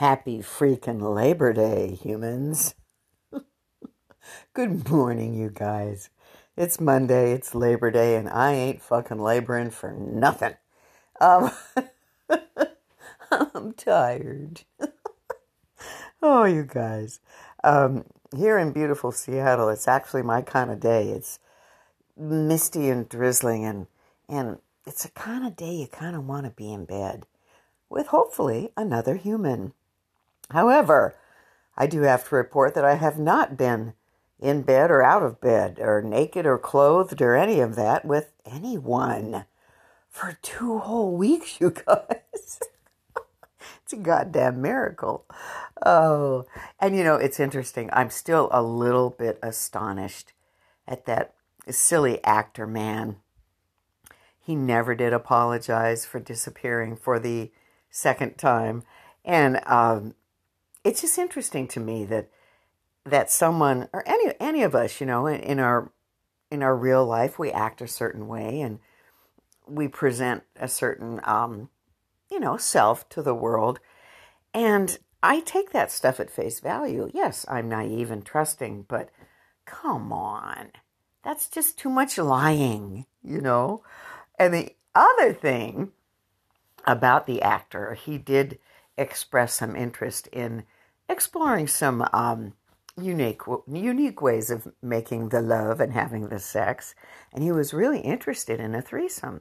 Happy freaking Labor Day, humans. Good morning, you guys. It's Monday, it's Labor Day, and I ain't fucking laboring for nothing. Um, I'm tired. oh, you guys. Um, here in beautiful Seattle, it's actually my kind of day. It's misty and drizzling, and, and it's a kind of day you kind of want to be in bed with hopefully another human. However, I do have to report that I have not been in bed or out of bed or naked or clothed or any of that with anyone for two whole weeks, you guys. it's a goddamn miracle. Oh, and you know, it's interesting. I'm still a little bit astonished at that silly actor man. He never did apologize for disappearing for the second time. And um, it's just interesting to me that that someone or any any of us, you know, in, in our in our real life, we act a certain way and we present a certain um, you know self to the world, and I take that stuff at face value. Yes, I'm naive and trusting, but come on, that's just too much lying, you know. And the other thing about the actor, he did express some interest in exploring some um, unique unique ways of making the love and having the sex, and he was really interested in a threesome.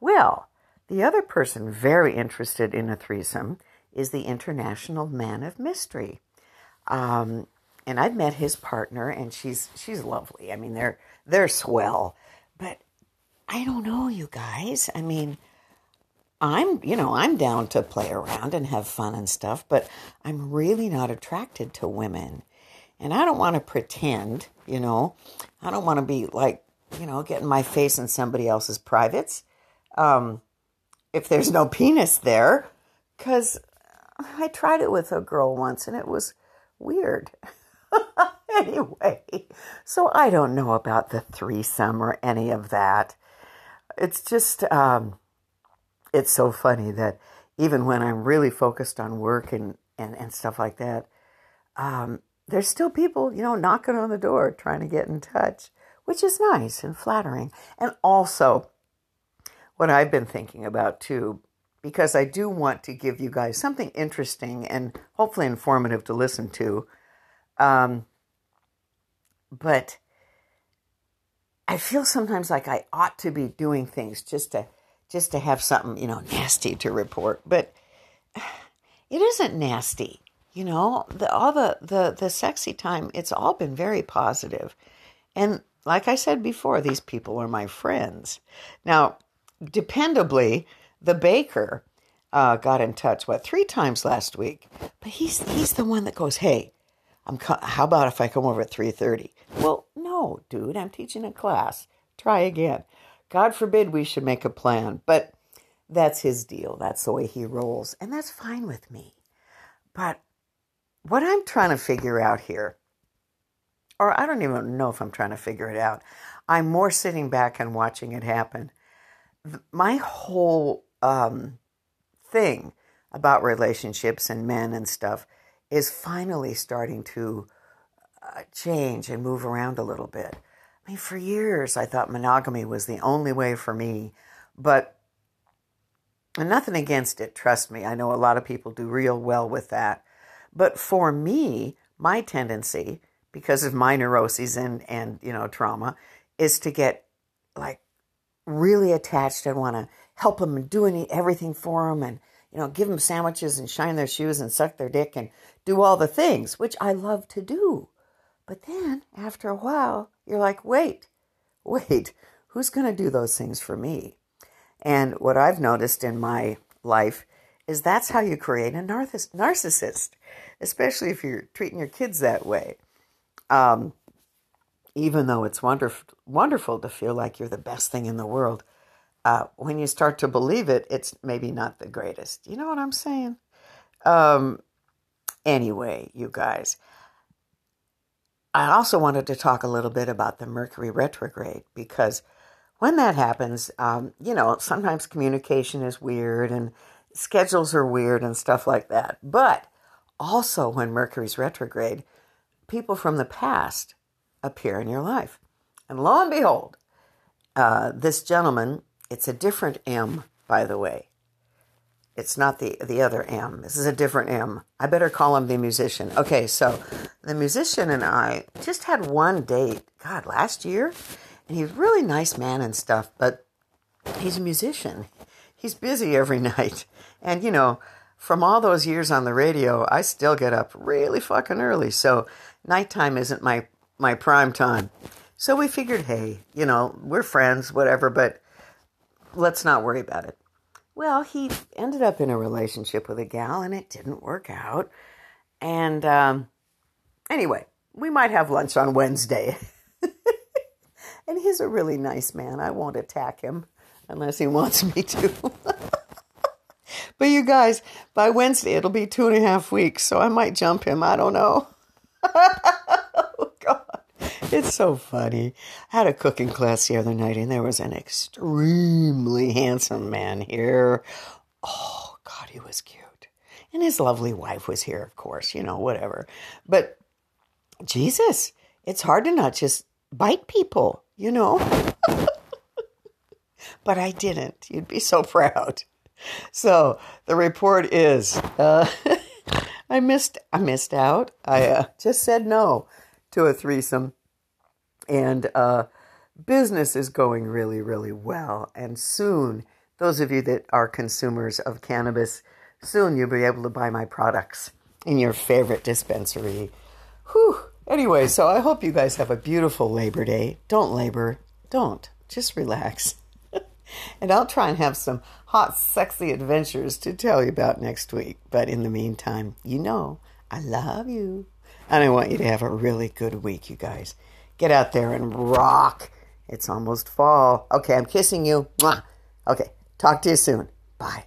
Well, the other person very interested in a threesome is the International Man of Mystery. Um, and I've met his partner, and she's she's lovely. I mean, they're they're swell, but I don't know, you guys. I mean, I'm, you know, I'm down to play around and have fun and stuff, but I'm really not attracted to women. And I don't want to pretend, you know, I don't want to be like, you know, getting my face in somebody else's privates um, if there's no penis there. Because I tried it with a girl once and it was weird. anyway, so I don't know about the threesome or any of that. It's just, um, it's so funny that even when I'm really focused on work and, and, and stuff like that, um, there's still people, you know, knocking on the door trying to get in touch, which is nice and flattering. And also, what I've been thinking about too, because I do want to give you guys something interesting and hopefully informative to listen to. Um, but I feel sometimes like I ought to be doing things just to just to have something, you know, nasty to report. But it isn't nasty, you know. The, all the, the the sexy time, it's all been very positive. And like I said before, these people are my friends. Now, dependably, the baker uh, got in touch what three times last week, but he's he's the one that goes, "Hey, I'm co- how about if I come over at three thirty? Well, no, dude, I'm teaching a class. Try again. God forbid we should make a plan, but that's his deal. That's the way he rolls, and that's fine with me. But what I'm trying to figure out here, or I don't even know if I'm trying to figure it out, I'm more sitting back and watching it happen. My whole um, thing about relationships and men and stuff is finally starting to uh, change and move around a little bit. I mean, for years, I thought monogamy was the only way for me, but and nothing against it, trust me. I know a lot of people do real well with that. But for me, my tendency, because of my neuroses and, and you know, trauma, is to get like really attached and want to help them and do any, everything for them and, you know, give them sandwiches and shine their shoes and suck their dick and do all the things, which I love to do. But then after a while, you're like, wait, wait, who's going to do those things for me? And what I've noticed in my life is that's how you create a narcissist, especially if you're treating your kids that way. Um, even though it's wonderful, wonderful to feel like you're the best thing in the world, uh, when you start to believe it, it's maybe not the greatest. You know what I'm saying? Um, anyway, you guys, I also wanted to talk a little bit about the Mercury retrograde because when that happens, um, you know, sometimes communication is weird and schedules are weird and stuff like that. But Also, when Mercury's retrograde, people from the past appear in your life. And lo and behold, uh, this gentleman, it's a different M, by the way. It's not the the other M. This is a different M. I better call him the musician. Okay, so the musician and I just had one date, God, last year, and he's a really nice man and stuff, but he's a musician. He's busy every night. And you know, from all those years on the radio, I still get up really fucking early. So nighttime isn't my my prime time. So we figured, hey, you know, we're friends, whatever, but let's not worry about it. Well, he ended up in a relationship with a gal and it didn't work out. And um, anyway, we might have lunch on Wednesday. and he's a really nice man. I won't attack him unless he wants me to. but you guys, by Wednesday, it'll be two and a half weeks, so I might jump him. I don't know. It's so funny. I had a cooking class the other night, and there was an extremely handsome man here. Oh, God, he was cute. And his lovely wife was here, of course, you know, whatever. But Jesus, it's hard to not just bite people, you know? but I didn't. You'd be so proud. So the report is uh, I missed I missed out. I uh, just said no to a threesome and uh, business is going really, really well. And soon, those of you that are consumers of cannabis, soon you'll be able to buy my products in your favorite dispensary. Whew. Anyway, so I hope you guys have a beautiful Labor Day. Don't labor. Don't. Just relax. and I'll try and have some hot, sexy adventures to tell you about next week. But in the meantime, you know, I love you. And I want you to have a really good week, you guys. Get out there and rock. It's almost fall. Okay, I'm kissing you. Mwah. Okay, talk to you soon. Bye.